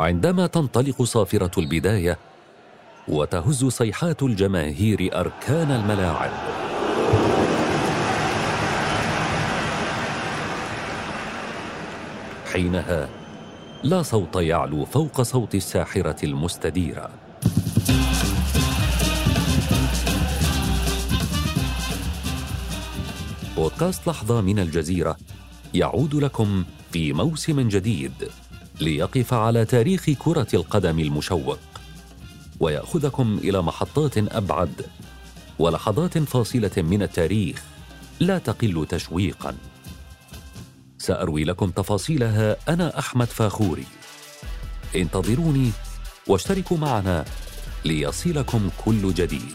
عندما تنطلق صافرة البداية وتهز صيحات الجماهير أركان الملاعب. حينها لا صوت يعلو فوق صوت الساحرة المستديرة. بودكاست لحظة من الجزيرة يعود لكم في موسم جديد. ليقف على تاريخ كرة القدم المشوق. ويأخذكم إلى محطات أبعد ولحظات فاصلة من التاريخ لا تقل تشويقا. سأروي لكم تفاصيلها أنا أحمد فاخوري. انتظروني واشتركوا معنا ليصلكم كل جديد.